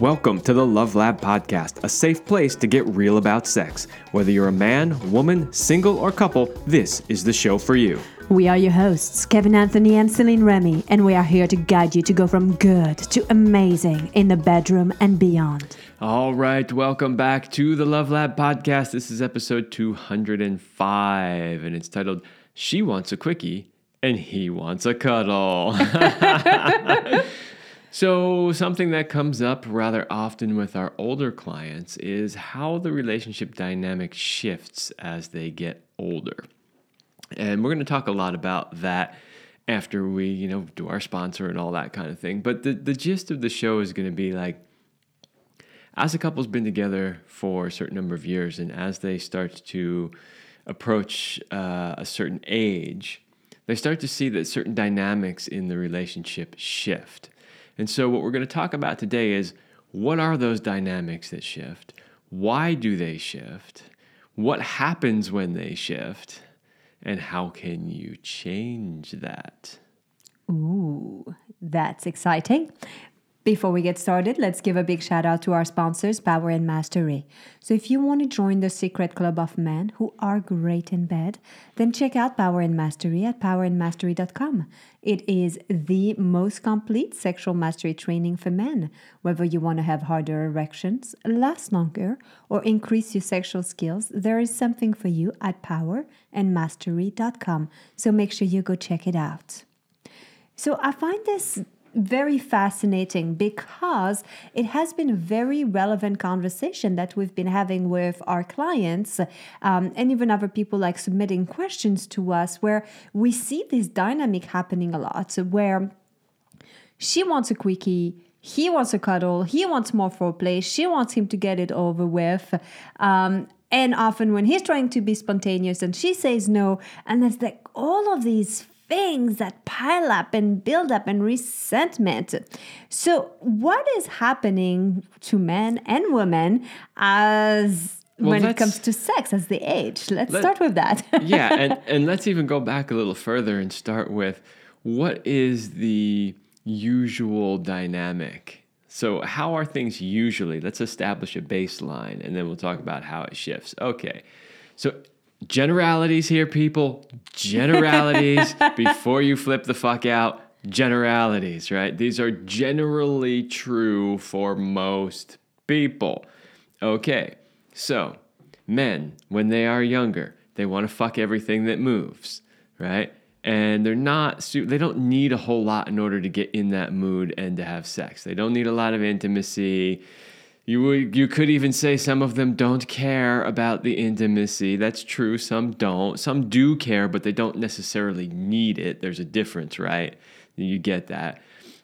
Welcome to the Love Lab Podcast, a safe place to get real about sex. Whether you're a man, woman, single, or couple, this is the show for you. We are your hosts, Kevin Anthony and Celine Remy, and we are here to guide you to go from good to amazing in the bedroom and beyond. All right, welcome back to the Love Lab Podcast. This is episode 205, and it's titled She Wants a Quickie and He Wants a Cuddle. So, something that comes up rather often with our older clients is how the relationship dynamic shifts as they get older. And we're going to talk a lot about that after we, you know, do our sponsor and all that kind of thing. But the, the gist of the show is going to be like, as a couple's been together for a certain number of years, and as they start to approach uh, a certain age, they start to see that certain dynamics in the relationship shift. And so, what we're going to talk about today is what are those dynamics that shift? Why do they shift? What happens when they shift? And how can you change that? Ooh, that's exciting. Before we get started, let's give a big shout out to our sponsors, Power and Mastery. So, if you want to join the secret club of men who are great in bed, then check out Power and Mastery at powerandmastery.com. It is the most complete sexual mastery training for men. Whether you want to have harder erections, last longer, or increase your sexual skills, there is something for you at powerandmastery.com. So, make sure you go check it out. So, I find this very fascinating because it has been a very relevant conversation that we've been having with our clients um, and even other people like submitting questions to us where we see this dynamic happening a lot where she wants a quickie he wants a cuddle he wants more foreplay she wants him to get it over with um, and often when he's trying to be spontaneous and she says no and there's like all of these things that pile up and build up and resentment. So, what is happening to men and women as well, when it comes to sex as they age? Let's let, start with that. yeah, and, and let's even go back a little further and start with what is the usual dynamic? So, how are things usually? Let's establish a baseline and then we'll talk about how it shifts. Okay. So, generalities here, people. Generalities before you flip the fuck out. Generalities, right? These are generally true for most people. Okay, so men, when they are younger, they want to fuck everything that moves, right? And they're not, they don't need a whole lot in order to get in that mood and to have sex. They don't need a lot of intimacy you you could even say some of them don't care about the intimacy. That's true. Some don't. Some do care, but they don't necessarily need it. There's a difference, right? You get that.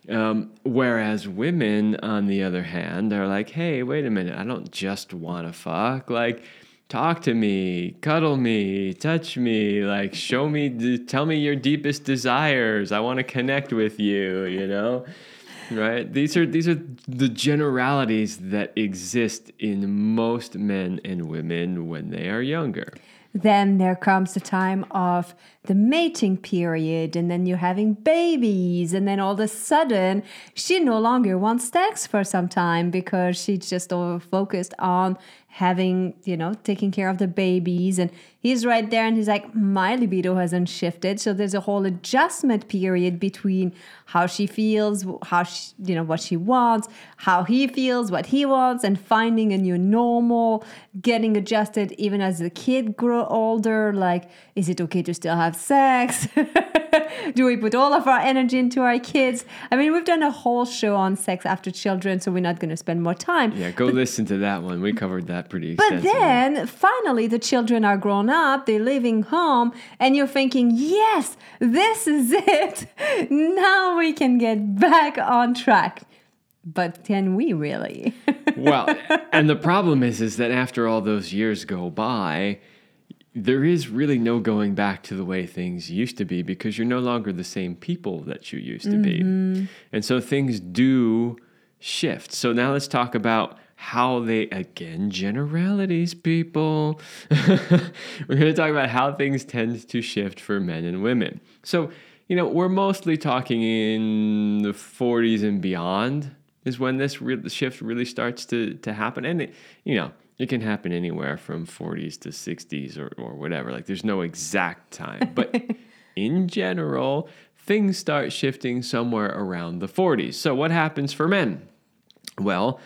Um, whereas women, on the other hand, are like, hey, wait a minute. I don't just want to fuck. Like, talk to me, cuddle me, touch me, like, show me, tell me your deepest desires. I want to connect with you, you know? Right? These are these are the generalities that exist in most men and women when they are younger. Then there comes the time of the mating period, and then you're having babies, and then all of a sudden she no longer wants sex for some time because she's just over focused on having, you know, taking care of the babies. And he's right there and he's like, my libido hasn't shifted. So there's a whole adjustment period between how she feels, how she, you know, what she wants, how he feels, what he wants, and finding a new normal, getting adjusted even as the kid grow older. Like, is it okay to still have sex? Do we put all of our energy into our kids? I mean, we've done a whole show on sex after children, so we're not going to spend more time. Yeah, go but, listen to that one. We covered that pretty extensively. But then finally, the children are grown up, they're leaving home, and you're thinking, yes, this is it. now we can get back on track. But can we really? well, and the problem is, is that after all those years go by, there is really no going back to the way things used to be because you're no longer the same people that you used to mm-hmm. be. And so things do shift. So now let's talk about how they, again, generalities, people. We're going to talk about how things tend to shift for men and women. So, you know, we're mostly talking in the 40s and beyond is when this re- shift really starts to to happen, and it, you know it can happen anywhere from 40s to 60s or or whatever. Like there's no exact time, but in general, things start shifting somewhere around the 40s. So what happens for men? Well,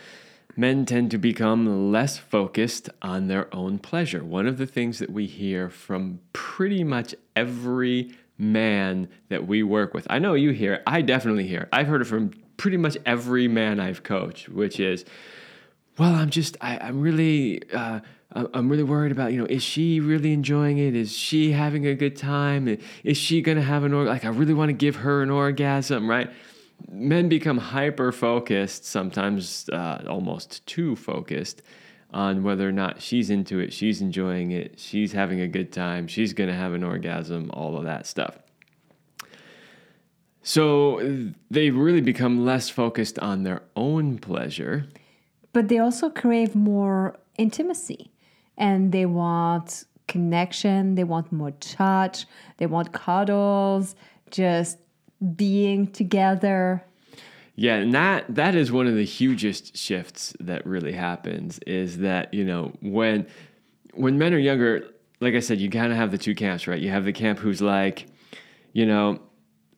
men tend to become less focused on their own pleasure. One of the things that we hear from pretty much every man that we work with, I know you hear it, I definitely hear it. I've heard it from pretty much every man I've coached, which is, well, I'm just, I, am really, uh, I'm really worried about, you know, is she really enjoying it? Is she having a good time? Is she going to have an orgasm? Like, I really want to give her an orgasm, right? men become hyper focused, sometimes uh, almost too focused on whether or not she's into it, she's enjoying it, she's having a good time, she's going to have an orgasm, all of that stuff. So they really become less focused on their own pleasure. But they also crave more intimacy and they want connection, they want more touch, they want cuddles, just being together. Yeah, and that that is one of the hugest shifts that really happens is that, you know, when when men are younger, like I said, you kind of have the two camps, right? You have the camp who's like, you know,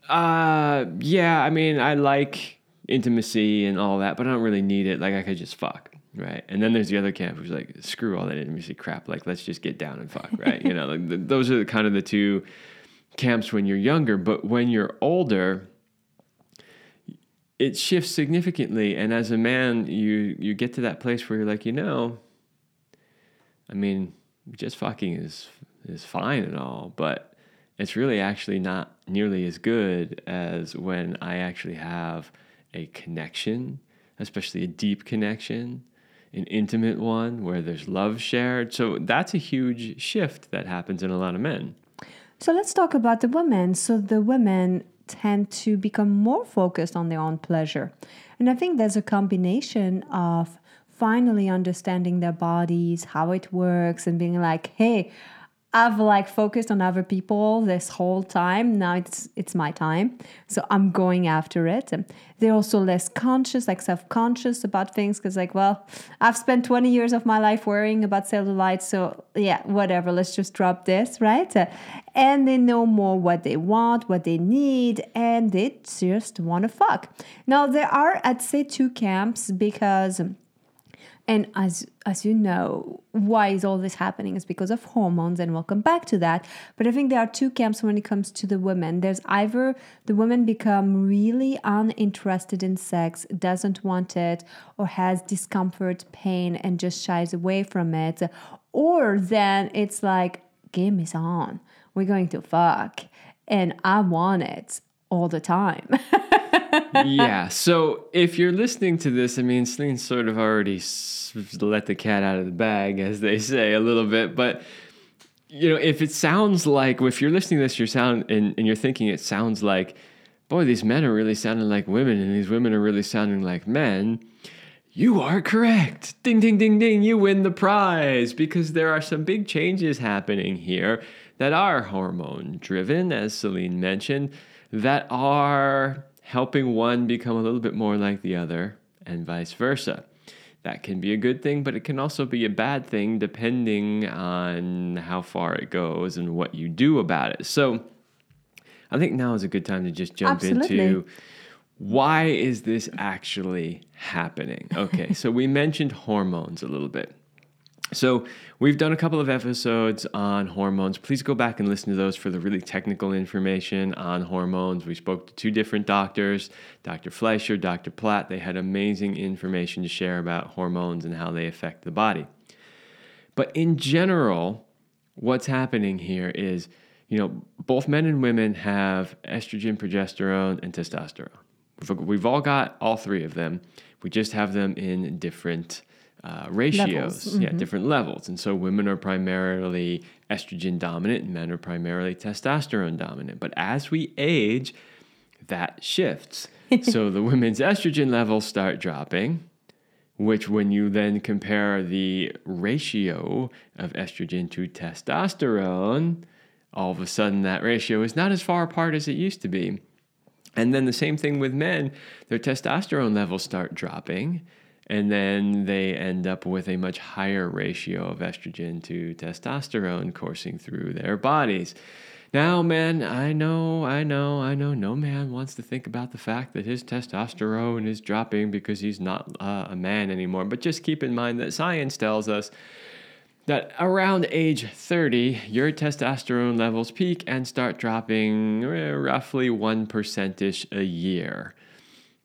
uh yeah, I mean, I like intimacy and all that, but I don't really need it. Like I could just fuck, right? And then there's the other camp who's like, screw all that intimacy crap. Like let's just get down and fuck, right? you know, like the, those are kind of the two camps when you're younger, but when you're older, it shifts significantly. And as a man, you you get to that place where you're like, you know, I mean, just fucking is is fine and all, but it's really actually not nearly as good as when I actually have a connection, especially a deep connection, an intimate one where there's love shared. So that's a huge shift that happens in a lot of men. So let's talk about the women. So the women tend to become more focused on their own pleasure. And I think there's a combination of finally understanding their bodies, how it works, and being like, hey, I've like focused on other people this whole time. Now it's it's my time. So I'm going after it. They're also less conscious, like self-conscious about things because like, well, I've spent 20 years of my life worrying about cellulite. So yeah, whatever, let's just drop this, right? And they know more what they want, what they need, and they just want to fuck. Now there are, I'd say, two camps because and as as you know, why is all this happening is because of hormones, and we'll come back to that. But I think there are two camps when it comes to the women. There's either the women become really uninterested in sex, doesn't want it, or has discomfort, pain, and just shies away from it, or then it's like game is on. We're going to fuck, and I want it all the time. yeah. So if you're listening to this, I mean, Celine's sort of already let the cat out of the bag, as they say, a little bit. But you know, if it sounds like if you're listening to this, you're sound and, and you're thinking it sounds like, boy, these men are really sounding like women, and these women are really sounding like men. You are correct. Ding, ding, ding, ding. You win the prize because there are some big changes happening here that are hormone driven, as Celine mentioned, that are helping one become a little bit more like the other, and vice versa. That can be a good thing, but it can also be a bad thing depending on how far it goes and what you do about it. So I think now is a good time to just jump Absolutely. into why is this actually happening? Okay, so we mentioned hormones a little bit. So, we've done a couple of episodes on hormones. Please go back and listen to those for the really technical information on hormones. We spoke to two different doctors, Dr. Fleischer, Dr. Platt. They had amazing information to share about hormones and how they affect the body. But in general, what's happening here is, you know, both men and women have estrogen, progesterone, and testosterone. We've all got all three of them. We just have them in different uh, ratios, mm-hmm. yeah, different levels. And so women are primarily estrogen dominant and men are primarily testosterone dominant. But as we age, that shifts. so the women's estrogen levels start dropping, which when you then compare the ratio of estrogen to testosterone, all of a sudden that ratio is not as far apart as it used to be. And then the same thing with men, their testosterone levels start dropping, and then they end up with a much higher ratio of estrogen to testosterone coursing through their bodies. Now, men, I know, I know, I know no man wants to think about the fact that his testosterone is dropping because he's not uh, a man anymore. But just keep in mind that science tells us that around age 30, your testosterone levels peak and start dropping eh, roughly 1% a year.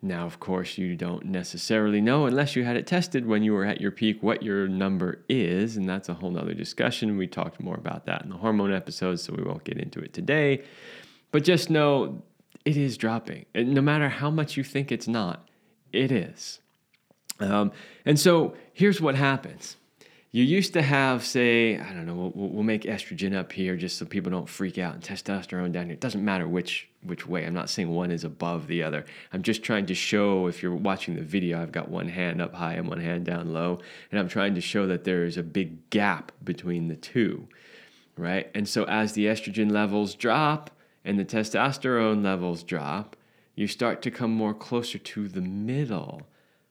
Now, of course, you don't necessarily know unless you had it tested when you were at your peak what your number is, and that's a whole nother discussion. We talked more about that in the hormone episode, so we won't get into it today. But just know it is dropping. And no matter how much you think it's not, it is. Um, and so here's what happens you used to have, say, I don't know, we'll, we'll, make estrogen up here just so people don't freak out, and testosterone down here. It doesn't matter which which way. I'm not saying one is above the other. I'm just trying to show. If you're watching the video, I've got one hand up high and one hand down low, and I'm trying to show that there is a big gap between the two, right? And so as the estrogen levels drop and the testosterone levels drop, you start to come more closer to the middle,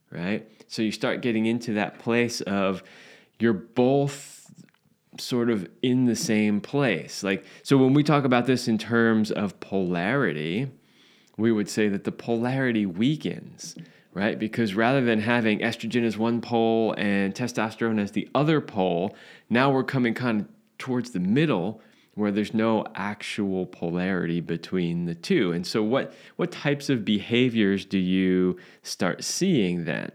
right? So you start getting into that place of you're both sort of in the same place. Like, so when we talk about this in terms of polarity, we would say that the polarity weakens, right? Because rather than having estrogen as one pole and testosterone as the other pole, now we're coming kind of towards the middle where there's no actual polarity between the two. And so what what types of behaviors do you start seeing then?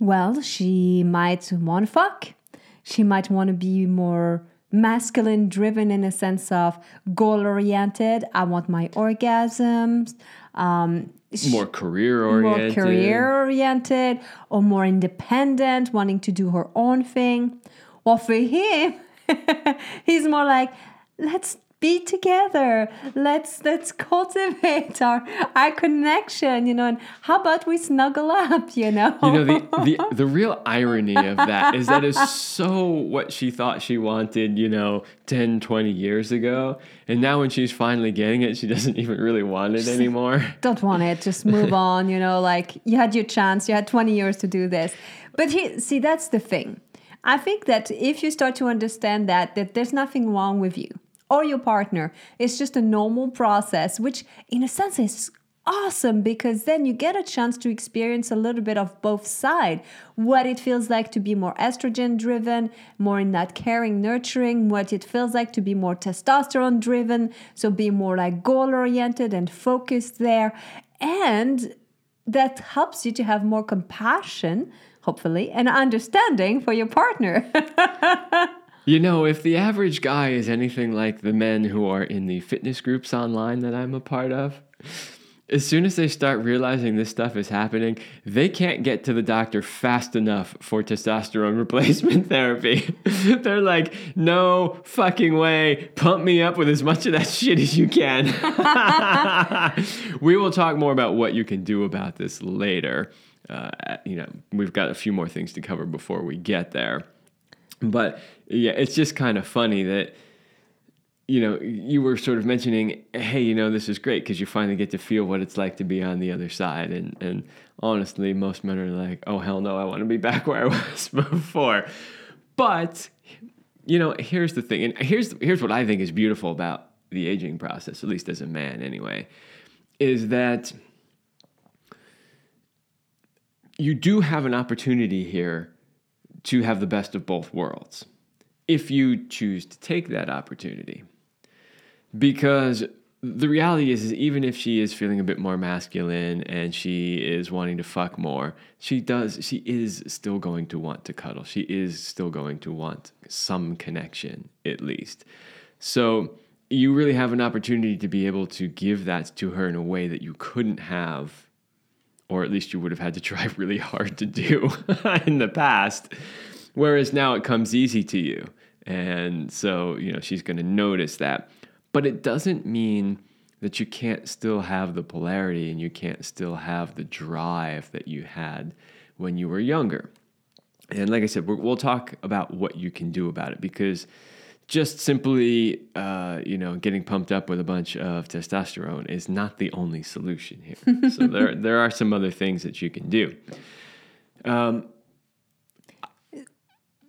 Well, she might want fuck she might want to be more masculine driven in a sense of goal oriented. I want my orgasms. Um, more career oriented. More career oriented or more independent, wanting to do her own thing. Well, for him, he's more like, let's be together. Let's let's cultivate our our connection you know and how about we snuggle up you know? You know the the, the real irony of that is that is so what she thought she wanted you know 10 20 years ago. And now when she's finally getting it she doesn't even really want it anymore. Don't want it. Just move on you know like you had your chance. You had 20 years to do this. But he, see that's the thing. I think that if you start to understand that that there's nothing wrong with you or your partner. It's just a normal process, which in a sense is awesome because then you get a chance to experience a little bit of both side what it feels like to be more estrogen driven more in that caring nurturing what it feels like to be more testosterone driven so be more like goal oriented and focused there and that helps you to have more compassion hopefully and understanding for your partner You know, if the average guy is anything like the men who are in the fitness groups online that I'm a part of, as soon as they start realizing this stuff is happening, they can't get to the doctor fast enough for testosterone replacement therapy. They're like, no fucking way. Pump me up with as much of that shit as you can. we will talk more about what you can do about this later. Uh, you know, we've got a few more things to cover before we get there. But yeah, it's just kind of funny that you know you were sort of mentioning, hey, you know, this is great because you finally get to feel what it's like to be on the other side. And and honestly, most men are like, oh hell no, I want to be back where I was before. But you know, here's the thing, and here's here's what I think is beautiful about the aging process, at least as a man, anyway, is that you do have an opportunity here to have the best of both worlds if you choose to take that opportunity. Because the reality is, is even if she is feeling a bit more masculine and she is wanting to fuck more, she does she is still going to want to cuddle. She is still going to want some connection at least. So you really have an opportunity to be able to give that to her in a way that you couldn't have or at least you would have had to try really hard to do in the past. Whereas now it comes easy to you. And so, you know, she's going to notice that. But it doesn't mean that you can't still have the polarity and you can't still have the drive that you had when you were younger. And like I said, we'll talk about what you can do about it because just simply, uh, you know, getting pumped up with a bunch of testosterone is not the only solution here. so there, there are some other things that you can do. Um,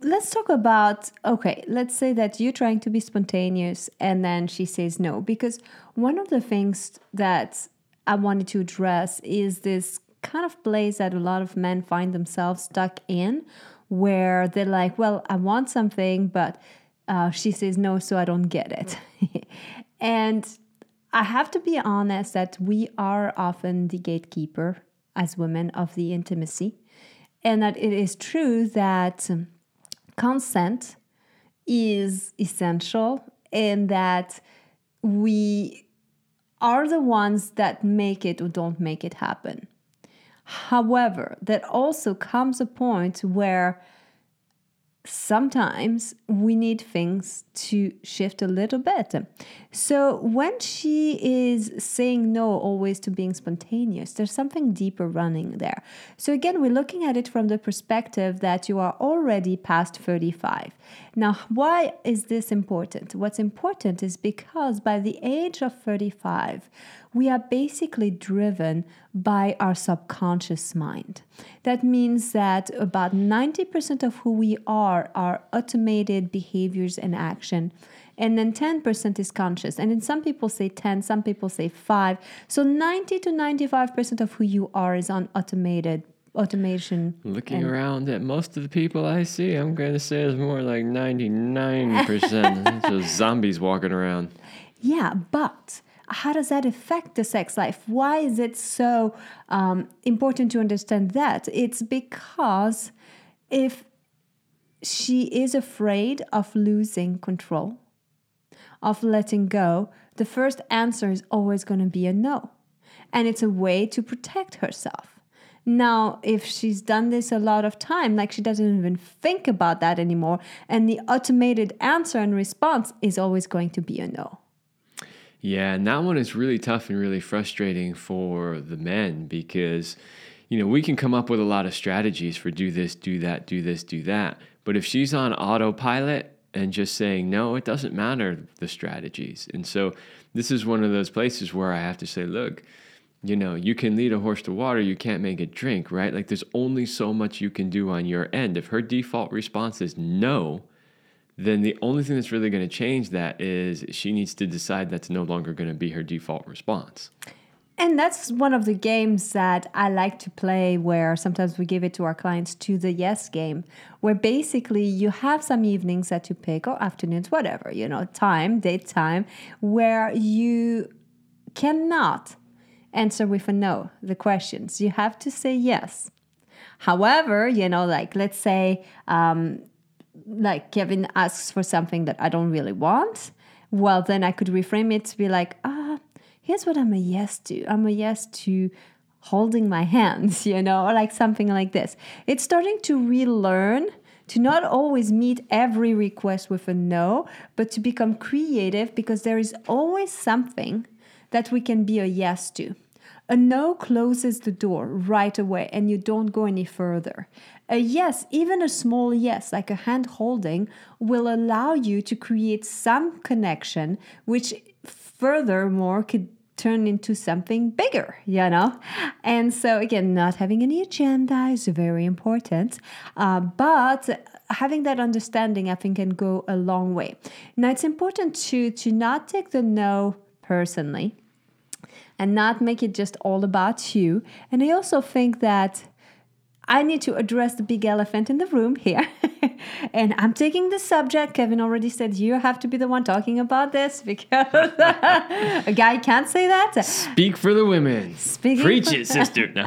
let's talk about okay let's say that you're trying to be spontaneous and then she says no because one of the things that i wanted to address is this kind of place that a lot of men find themselves stuck in where they're like well i want something but uh, she says no so i don't get it. And i have to be honest that we are often the gatekeeper as women of the intimacy. And that it is true that um, consent is essential and that we are the ones that make it or don't make it happen. However, there also comes a point where sometimes we need things to shift a little bit. So when she is saying no always to being spontaneous, there's something deeper running there. So again, we're looking at it from the perspective that you are already past 35. Now, why is this important? What's important is because by the age of 35, we are basically driven by our subconscious mind. That means that about 90% of who we are are automated behaviors and action. And then 10% is conscious. And then some people say 10, some people say 5. So 90 to 95% of who you are is on automated automation. Looking around at most of the people I see, I'm going to say it's more like 99%. just zombies walking around. Yeah, but how does that affect the sex life? Why is it so um, important to understand that? It's because if she is afraid of losing control, of letting go, the first answer is always going to be a no. And it's a way to protect herself. Now, if she's done this a lot of time, like she doesn't even think about that anymore, and the automated answer and response is always going to be a no. Yeah, and that one is really tough and really frustrating for the men because, you know, we can come up with a lot of strategies for do this, do that, do this, do that. But if she's on autopilot and just saying, no, it doesn't matter the strategies. And so this is one of those places where I have to say, look, you know, you can lead a horse to water, you can't make it drink, right? Like there's only so much you can do on your end. If her default response is no, then the only thing that's really going to change that is she needs to decide that's no longer going to be her default response. And that's one of the games that I like to play where sometimes we give it to our clients to the yes game, where basically you have some evenings that you pick or afternoons, whatever, you know, time, date time, where you cannot answer with a no the questions. You have to say yes. However, you know, like let's say um, like Kevin asks for something that I don't really want, well, then I could reframe it to be like, ah, here's what I'm a yes to. I'm a yes to holding my hands, you know, or like something like this. It's starting to relearn to not always meet every request with a no, but to become creative because there is always something that we can be a yes to. A no closes the door right away and you don't go any further. A yes, even a small yes, like a hand holding, will allow you to create some connection, which furthermore could turn into something bigger, you know? And so, again, not having any agenda is very important, uh, but having that understanding, I think, can go a long way. Now, it's important to, to not take the no personally and not make it just all about you. And I also think that I need to address the big elephant in the room here. and I'm taking the subject. Kevin already said you have to be the one talking about this because a guy can't say that. Speak for the women. Speaking Preach for- it, sister. No.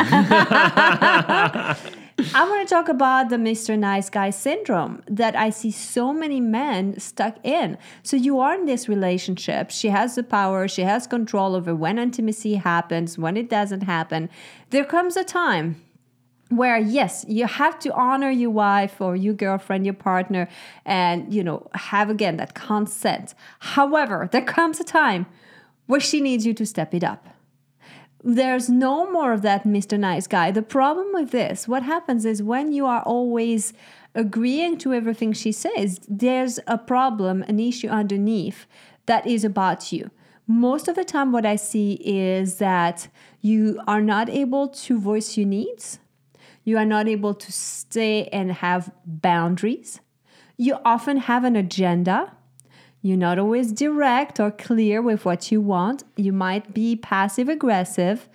I want to talk about the Mr. Nice Guy syndrome that I see so many men stuck in. So you are in this relationship. She has the power, she has control over when intimacy happens, when it doesn't happen. There comes a time where yes you have to honor your wife or your girlfriend your partner and you know have again that consent however there comes a time where she needs you to step it up there's no more of that Mr. Nice Guy. The problem with this, what happens is when you are always agreeing to everything she says, there's a problem, an issue underneath that is about you. Most of the time, what I see is that you are not able to voice your needs, you are not able to stay and have boundaries. You often have an agenda. You're not always direct or clear with what you want. You might be passive aggressive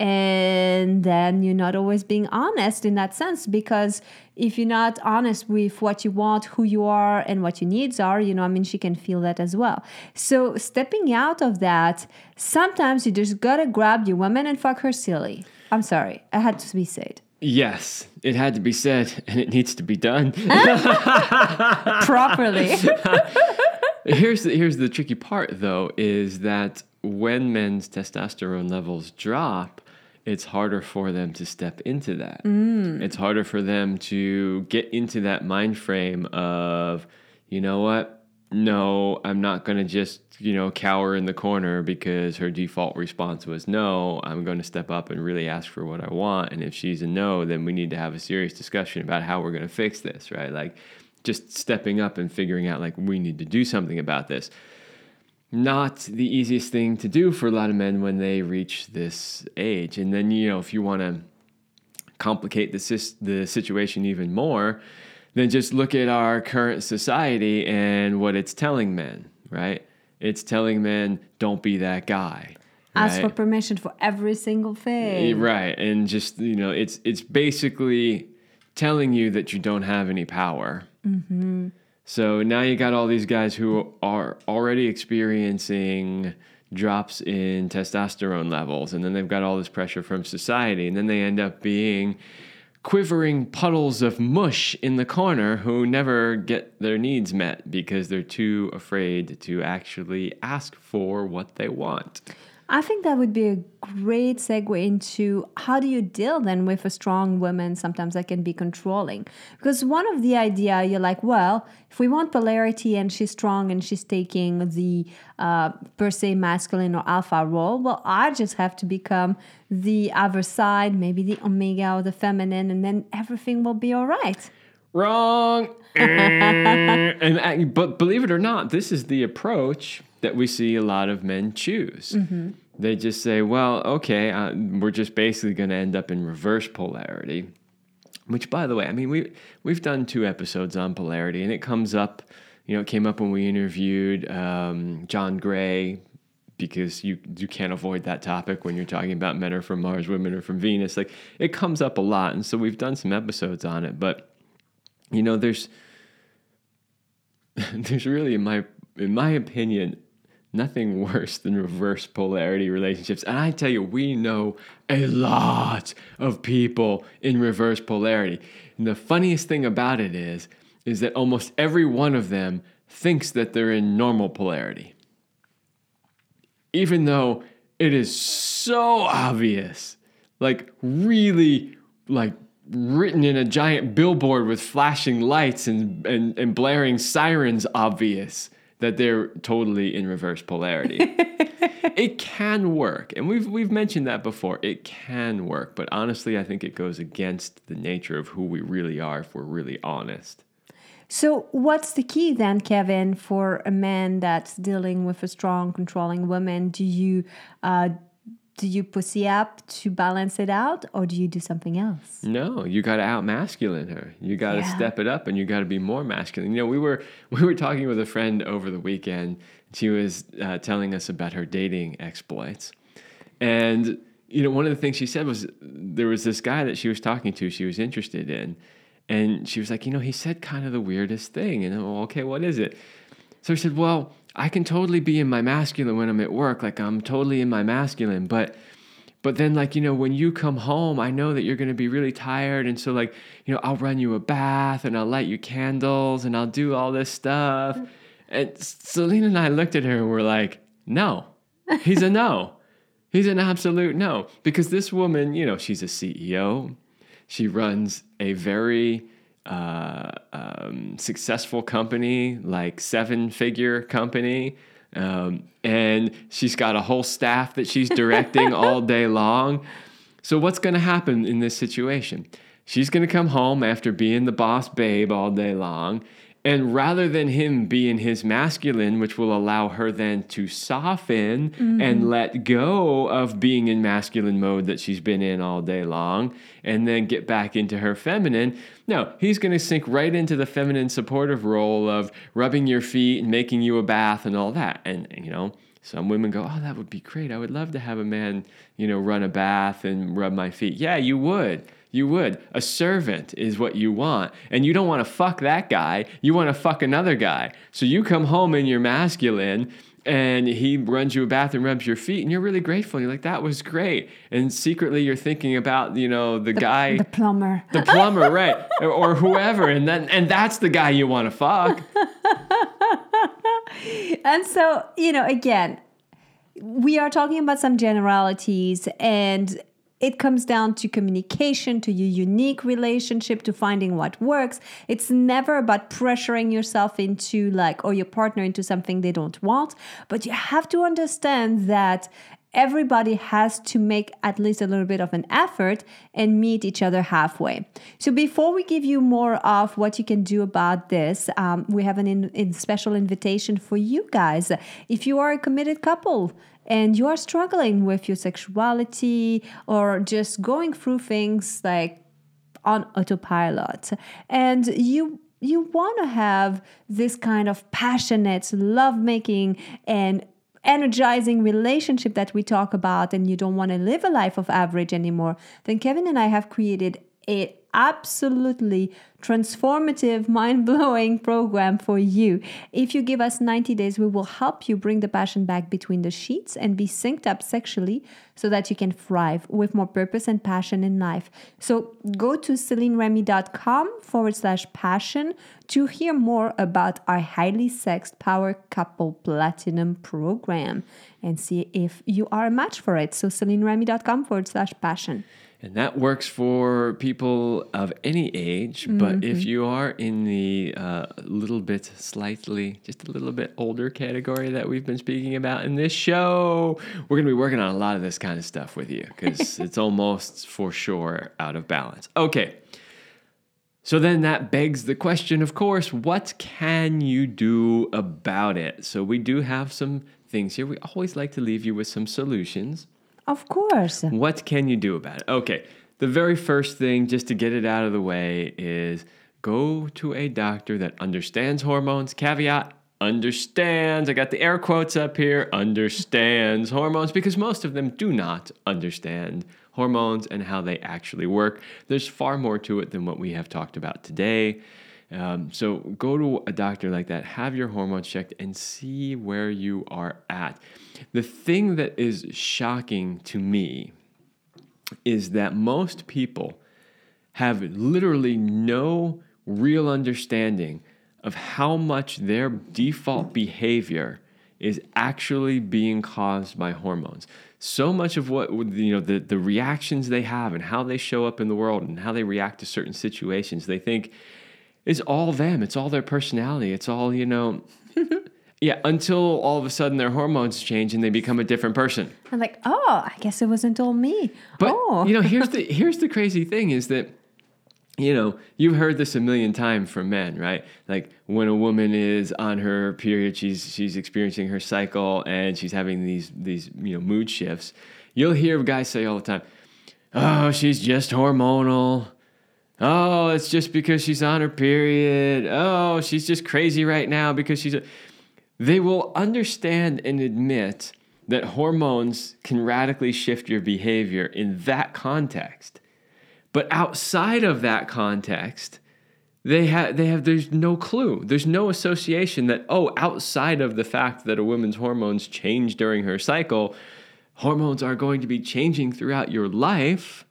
and then you're not always being honest in that sense because if you're not honest with what you want who you are and what your needs are you know i mean she can feel that as well so stepping out of that sometimes you just gotta grab your woman and fuck her silly i'm sorry i had to be said Yes, it had to be said, and it needs to be done. properly here's the, here's the tricky part, though, is that when men's testosterone levels drop, it's harder for them to step into that. Mm. It's harder for them to get into that mind frame of, you know what? No, I'm not going to just, you know, cower in the corner because her default response was no. I'm going to step up and really ask for what I want. And if she's a no, then we need to have a serious discussion about how we're going to fix this, right? Like just stepping up and figuring out, like, we need to do something about this not the easiest thing to do for a lot of men when they reach this age. And then, you know, if you want to complicate the, the situation even more, then just look at our current society and what it's telling men, right? It's telling men, don't be that guy. ask for permission for every single thing eh, Right. And just, you know, it's it's basically telling you that you don't have any power. Mm-hmm. So now you got all these guys who are already experiencing drops in testosterone levels, and then they've got all this pressure from society, and then they end up being quivering puddles of mush in the corner who never get their needs met because they're too afraid to actually ask for what they want. I think that would be a great segue into how do you deal then with a strong woman sometimes that can be controlling? Because one of the idea you're like, well, if we want polarity and she's strong and she's taking the uh, per se masculine or alpha role, well, I just have to become the other side, maybe the omega or the feminine, and then everything will be all right. Wrong. and uh, but believe it or not, this is the approach that we see a lot of men choose. They just say, "Well, okay, uh, we're just basically going to end up in reverse polarity." Which, by the way, I mean we we've done two episodes on polarity, and it comes up. You know, it came up when we interviewed um, John Gray because you you can't avoid that topic when you're talking about men are from Mars, women are from Venus. Like it comes up a lot, and so we've done some episodes on it. But you know, there's there's really in my in my opinion nothing worse than reverse polarity relationships. And I tell you, we know a lot of people in reverse polarity. And the funniest thing about it is is that almost every one of them thinks that they're in normal polarity. Even though it is so obvious, like really like written in a giant billboard with flashing lights and, and, and blaring sirens obvious that they're totally in reverse polarity. it can work. And we've we've mentioned that before. It can work, but honestly I think it goes against the nature of who we really are if we're really honest. So, what's the key then, Kevin, for a man that's dealing with a strong, controlling woman? Do you uh, do you pussy up to balance it out, or do you do something else? No, you got to out masculine her. You got to Yeah. step it up, and you got to be more masculine. You know, we were we were talking with a friend over the weekend. She was uh, telling us about her dating exploits, and you know, one of the things she said was there was this guy that she was talking to. She was interested in, and she was like, you know, he said kind of the weirdest thing. And I'm, well, okay, what is it? So she said, well, I can totally be in my masculine when I'm at work. Like I'm totally in my masculine, but but then like you know when you come home i know that you're going to be really tired and so like you know i'll run you a bath and i'll light you candles and i'll do all this stuff. And Celine and i looked at her and we're like no. He's a no. He's an absolute no. Because this woman you know she's a ceo she runs a very uh, um, successful company, like seven figure company. Um, and she's got a whole staff that she's directing all day long. So, what's going to happen in this situation? she's going to come home after being the boss babe all day long. And rather than him being his masculine, which will allow her then to soften mm-hmm. and let go of being in masculine mode that she's been in all day long, and then get back into her feminine, no, he's going to sink right into the feminine supportive role of rubbing your feet and making you a bath and all that. And, you know, some women go, Oh, that would be great. I would love to have a man, you know, run a bath and rub my feet. Yeah, you would. You would. A servant is what you want. And you don't want to fuck that guy. You want to fuck another guy. So you come home and you're masculine and he runs you a bath and rubs your feet and you're really grateful. You're like, that was great. And secretly you're thinking about, you know, the, the guy The plumber. The plumber, right. Or, or whoever. And then and that's the guy you want to fuck. and so, you know, again, we are talking about some generalities and it comes down to communication, to your unique relationship, to finding what works. It's never about pressuring yourself into like, or your partner into something they don't want. But you have to understand that everybody has to make at least a little bit of an effort and meet each other halfway. So before we give you more of what you can do about this, um, we have an in, in special invitation for you guys. If you are a committed couple, and you are struggling with your sexuality or just going through things like on autopilot and you you want to have this kind of passionate lovemaking and energizing relationship that we talk about and you don't want to live a life of average anymore then kevin and i have created a absolutely transformative, mind blowing program for you. If you give us 90 days, we will help you bring the passion back between the sheets and be synced up sexually so that you can thrive with more purpose and passion in life. So go to CelineRemy.com forward slash passion to hear more about our highly sexed power couple platinum program and see if you are a match for it. So CelineRemy.com forward slash passion. And that works for people of any age. Mm-hmm. But if mm-hmm. you are in the uh, little bit, slightly, just a little bit older category that we've been speaking about in this show, we're going to be working on a lot of this kind of stuff with you because it's almost for sure out of balance. Okay. So then that begs the question, of course, what can you do about it? So we do have some things here. We always like to leave you with some solutions. Of course. What can you do about it? Okay. The very first thing, just to get it out of the way, is go to a doctor that understands hormones. Caveat understands. I got the air quotes up here understands hormones because most of them do not understand hormones and how they actually work. There's far more to it than what we have talked about today. Um, so go to a doctor like that, have your hormones checked, and see where you are at. The thing that is shocking to me is that most people have literally no real understanding of how much their default behavior is actually being caused by hormones. So much of what you know the, the reactions they have and how they show up in the world and how they react to certain situations, they think is all them. It's all their personality. It's all, you know, yeah, until all of a sudden their hormones change and they become a different person. I'm like, oh, I guess it wasn't all me. But oh. you know, here's the here's the crazy thing is that you know, you've heard this a million times from men, right? Like when a woman is on her period, she's she's experiencing her cycle and she's having these these, you know, mood shifts. You'll hear guys say all the time, "Oh, she's just hormonal." Oh, it's just because she's on her period. Oh, she's just crazy right now because she's. A... They will understand and admit that hormones can radically shift your behavior in that context. But outside of that context, they have they have there's no clue. There's no association that oh, outside of the fact that a woman's hormones change during her cycle, hormones are going to be changing throughout your life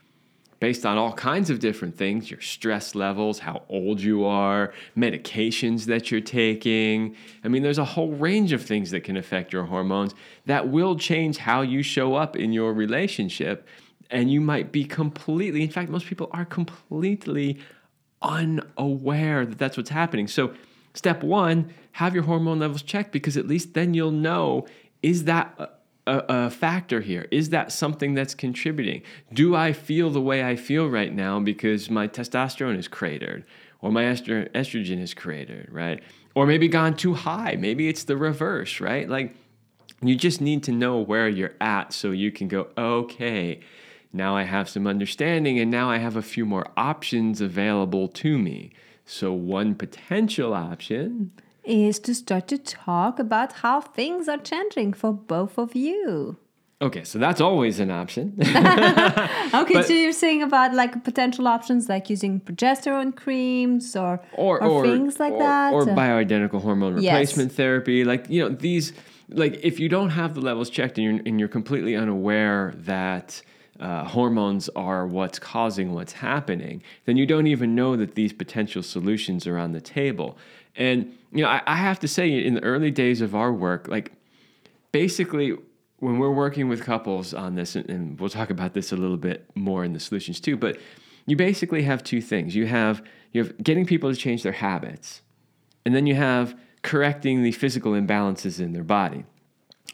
based on all kinds of different things your stress levels, how old you are, medications that you're taking. I mean, there's a whole range of things that can affect your hormones that will change how you show up in your relationship. And you might be completely, in fact, most people are completely unaware that that's what's happening. So, step one, have your hormone levels checked because at least then you'll know is that a, a, factor here? Is that something that's contributing? Do I feel the way I feel right now because my testosterone is cratered or my ester- estrogen is cratered, right? Or maybe gone too high. Maybe it's the reverse, right? Like you just need to know where you're at so you can go, okay, now I have some understanding and now I have a few more options available to me. So, one potential option is to start to talk about how things are changing for both of you. Okay, so that's always an option. okay, but, so you're saying about like potential options like using progesterone creams or or, or, or things like or, that, or bioidentical hormone replacement yes. therapy. Like you know these, like if you don't have the levels checked and you're and you're completely unaware that uh, hormones are what's causing what's happening, then you don't even know that these potential solutions are on the table. And you know, I, I have to say, in the early days of our work, like basically when we're working with couples on this, and we'll talk about this a little bit more in the solutions too, but you basically have two things. You have you have getting people to change their habits, and then you have correcting the physical imbalances in their body.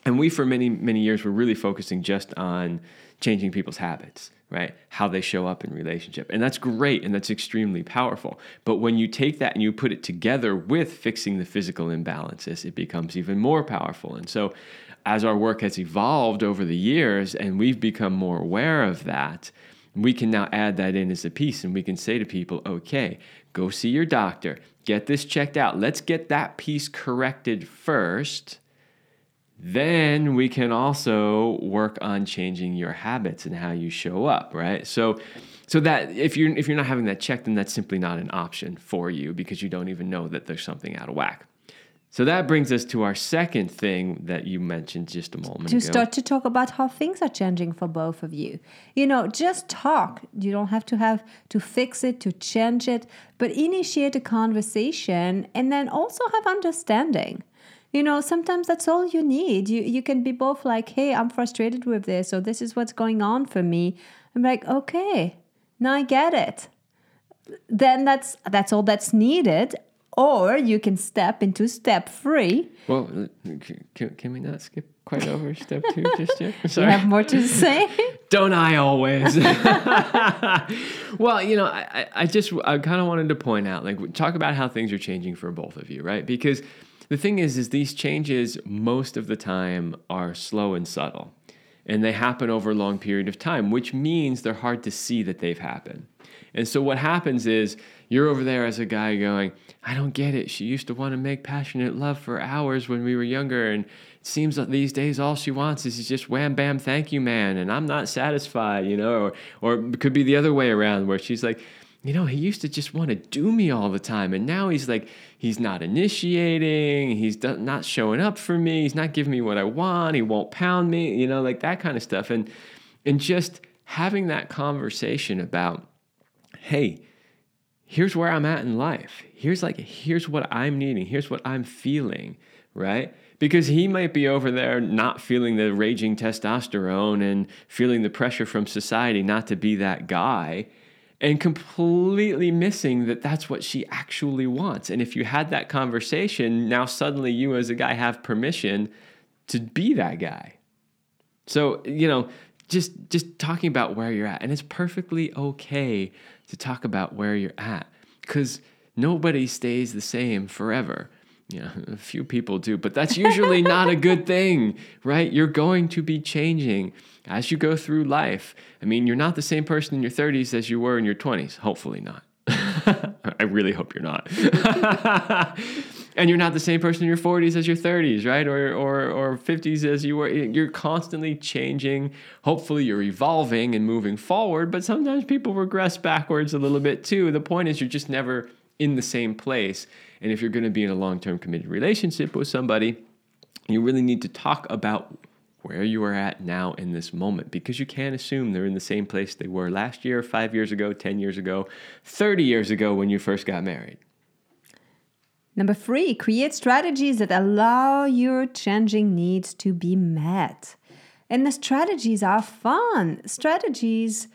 And we, for many many years, were really focusing just on changing people's habits right? How they show up in relationship. And that's great and that's extremely powerful. But when you take that and you put it together with fixing the physical imbalances, it becomes even more powerful. And so as our work has evolved over the years and we've become more aware of that, we can now add that in as a piece and we can say to people, okay, go see your doctor, get this checked out. Let's get that piece corrected first then we can also work on changing your habits and how you show up right so so that if you're if you're not having that checked then that's simply not an option for you because you don't even know that there's something out of whack so that brings us to our second thing that you mentioned just a moment to ago. start to talk about how things are changing for both of you. You know, just talk. You don't have to have to fix it, to change it, but initiate a conversation and then also have understanding you know sometimes that's all you need. You you can be both like hey i'm frustrated with this or this is what's going on for me. I'm like okay now i get it. Then that's that's all that's needed or you can step into step three. Well can, can we not skip quite over step two just yet? Sorry. you have more to say? Don't i always? Well you know i i just i kind of wanted to point out like talk about how things are changing for both of you right? Because the thing is, is these changes most of the time are slow and subtle, and they happen over a long period of time, which means they're hard to see that they've happened. And so what happens is you're over there as a guy going, I don't get it. She used to want to make passionate love for hours when we were younger, and it seems like these days all she wants is just wham bam, thank you, man, and I'm not satisfied, you know, or or it could be the other way around where she's like, you know, he used to just want to do me all the time. And now he's like, he's not initiating. He's not showing up for me. He's not giving me what I want. He won't pound me, you know, like that kind of stuff. And, and just having that conversation about, hey, here's where I'm at in life. Here's like, here's what I'm needing. Here's what I'm feeling, right? Because he might be over there not feeling the raging testosterone and feeling the pressure from society not to be that guy and completely missing that that's what she actually wants. And if you had that conversation, now suddenly you as a guy have permission to be that guy. So, you know, just just talking about where you're at and it's perfectly okay to talk about where you're at cuz nobody stays the same forever. Know, a few people do, but that's usually not a good thing, right? You're going to be changing as you go through life. I mean, you're not the same person in your 30s as you were in your 20s. Hopefully not. I really hope you're not. and you're not the same person in your 40s as your 30s, right? Or, or, or 50s as you were. You're constantly changing. Hopefully, you're evolving and moving forward, but sometimes people regress backwards a little bit too. The point is, you're just never in the same place. And if you're going to be in a long term committed relationship with somebody, you really need to talk about where you are at now in this moment because you can't assume they're in the same place they were last year, five years ago, 10 years ago, 30 years ago when you first got married. Number three, create strategies that allow your changing needs to be met. And the strategies are fun. Strategies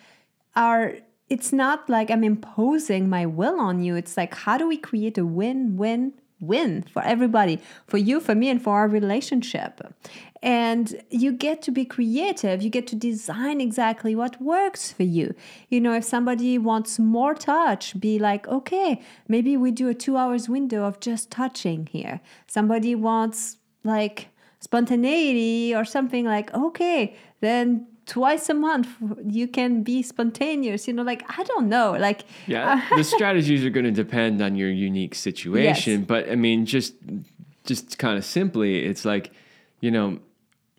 are, it's not like I'm imposing my will on you. It's like, how do we create a win win win for everybody, for you, for me, and for our relationship. And you get to be creative. You get to design exactly what works for you. You know, if somebody wants more touch, be like, okay, maybe we do a two hours window of just touching here. Somebody wants like spontaneity or something like, okay, then twice a month you can be spontaneous you know like i don't know like yeah uh, the strategies are going to depend on your unique situation Yes. but i mean just just kind of simply it's like you know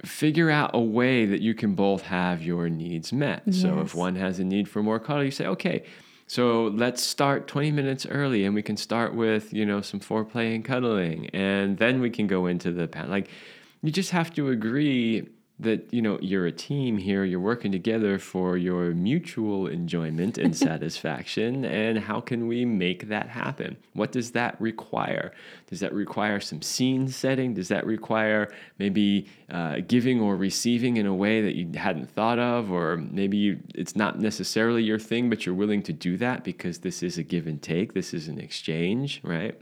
figure out a way that you can both have your needs met so if one has a need for more cuddle you say okay so let's start 20 minutes early and we can start with you know some foreplay and cuddling and then we can go into the like you just have to agree that you know you're a team here you're working together for your mutual enjoyment and satisfaction and how can we make that happen? What does that require? Does that require some scene setting? Does that require maybe uh, giving or receiving in a way that you hadn't thought of? Or maybe you, it's not necessarily your thing but you're willing to do that because this is a give and take this is an exchange right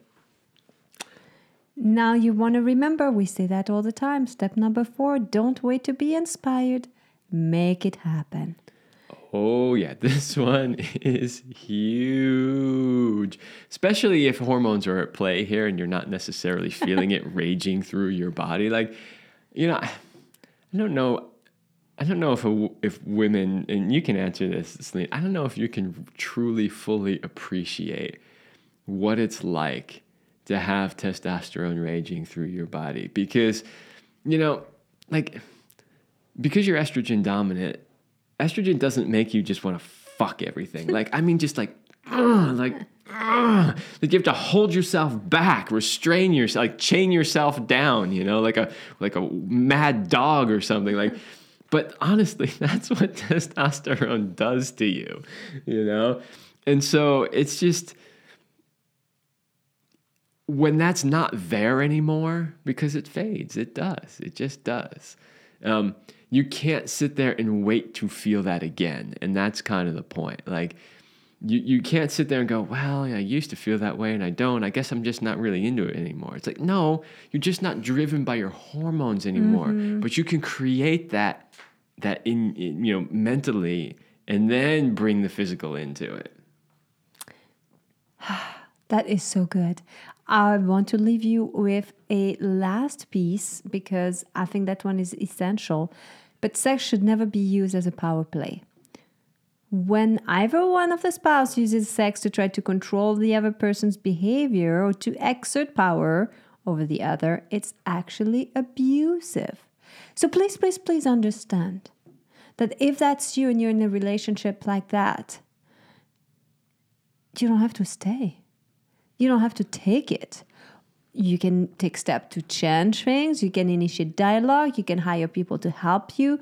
Now you want to remember, we say that all the time. Step number four don't wait to be inspired, make it happen. Oh, yeah, this one is huge. Especially if hormones are at play here and you're not necessarily feeling it raging through your body. Like, you know, I don't know. I don't know if a, if women, and you can answer this, Celine, I don't know if you can truly, fully appreciate what it's like to have testosterone raging through your body. Because, you know, like, because you're estrogen dominant, estrogen doesn't make you just want to fuck everything. Like, I mean, just like, ugh, like, ugh. like you have to hold yourself back, restrain yourself, like chain yourself down, you know, like a like a mad dog or something. Like, but honestly, that's what testosterone does to you, you know. And so it's just when that's not there anymore, because it fades, it does, it just does. Um, you can't sit there and wait to feel that again, and that's kind of the point. Like, you you can't sit there and go, well, I used to feel that way and I don't. I guess I'm just not really into it anymore. It's like, no, you're just not driven by your hormones anymore. But you can create that that in, in you know mentally, and then bring the physical into it. That is so good. I want to leave you with a last piece because I think that one is essential. But sex should never be used as a power play. When either one of the spouse uses sex to try to control the other person's behavior or to exert power over the other, it's actually abusive. So please, please, please understand that if that's you and you're in a relationship like that, you don't have to stay. You don't have to take it. You can take steps to change things. You can initiate dialogue. You can hire people to help you.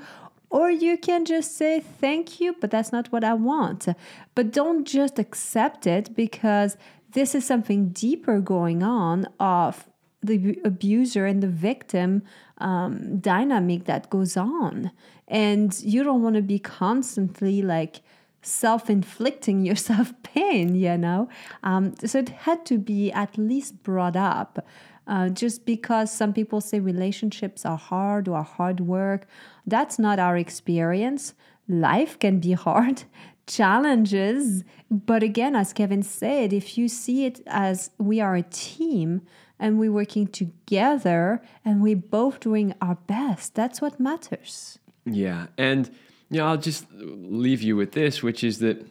Or you can just say, thank you, but that's not what I want. But don't just accept it because this is something deeper going on of the abuser and the victim um, dynamic that goes on. And you don't want to be constantly like, self inflicting yourself pain, you know? Um, so it had to be at least brought up. Uh, just because some people say relationships are hard or hard work, that's not our experience. Life can be hard, challenges. But again, as Kevin said, if you see it as we are a team and we're working together and we're both doing our best, that's what matters. Yeah. And, you know, I'll just leave you with this, which is that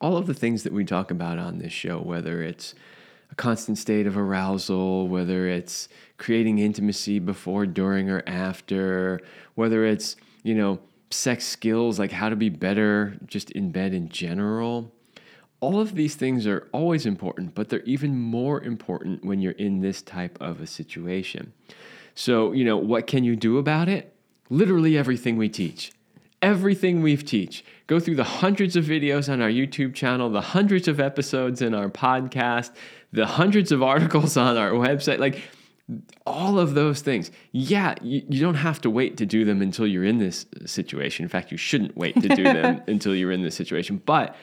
all of the things that we talk about on this show, whether it's a constant state of arousal, whether it's creating intimacy before, during, or after, whether it's, you know, sex skills, like how to be better just in bed in general. All of these things are always important, but they're even more important when you're in this type of a situation. So, you know, what can you do about it? Literally everything we teach everything we've teach. Go through the hundreds of videos on our YouTube channel, the hundreds of episodes in our podcast, the hundreds of articles on our website, like all of those things. Yeah, you, you don't have to wait to do them until you're in this situation. In fact, you shouldn't wait to do them until you're in this situation. But,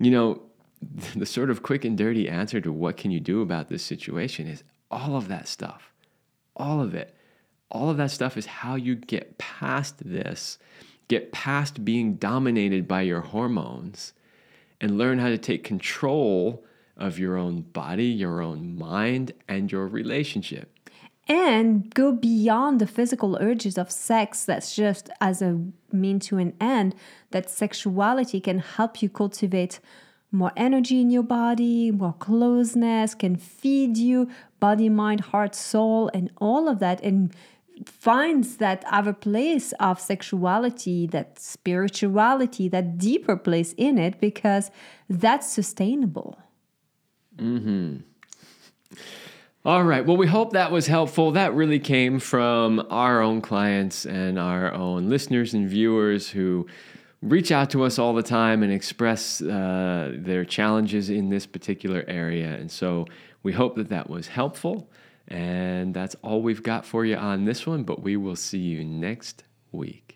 you know, the sort of quick and dirty answer to what can you do about this situation is all of that stuff. All of it. All of that stuff is how you get past this, get past being dominated by your hormones, and learn how to take control of your own body, your own mind, and your relationship. And go beyond the physical urges of sex that's just as a mean to an end, that sexuality can help you cultivate more energy in your body, more closeness, can feed you body, mind, heart, soul, and all of that, and finds that other place of sexuality, that spirituality, that deeper place in it, because that's sustainable. Mm-hmm. All right. Well, we hope that was helpful. That really came from our own clients and our own listeners and viewers who reach out to us all the time and express uh, their challenges in this particular area. And so we hope that that was helpful. And that's all we've got for you on this one, but we will see you next week.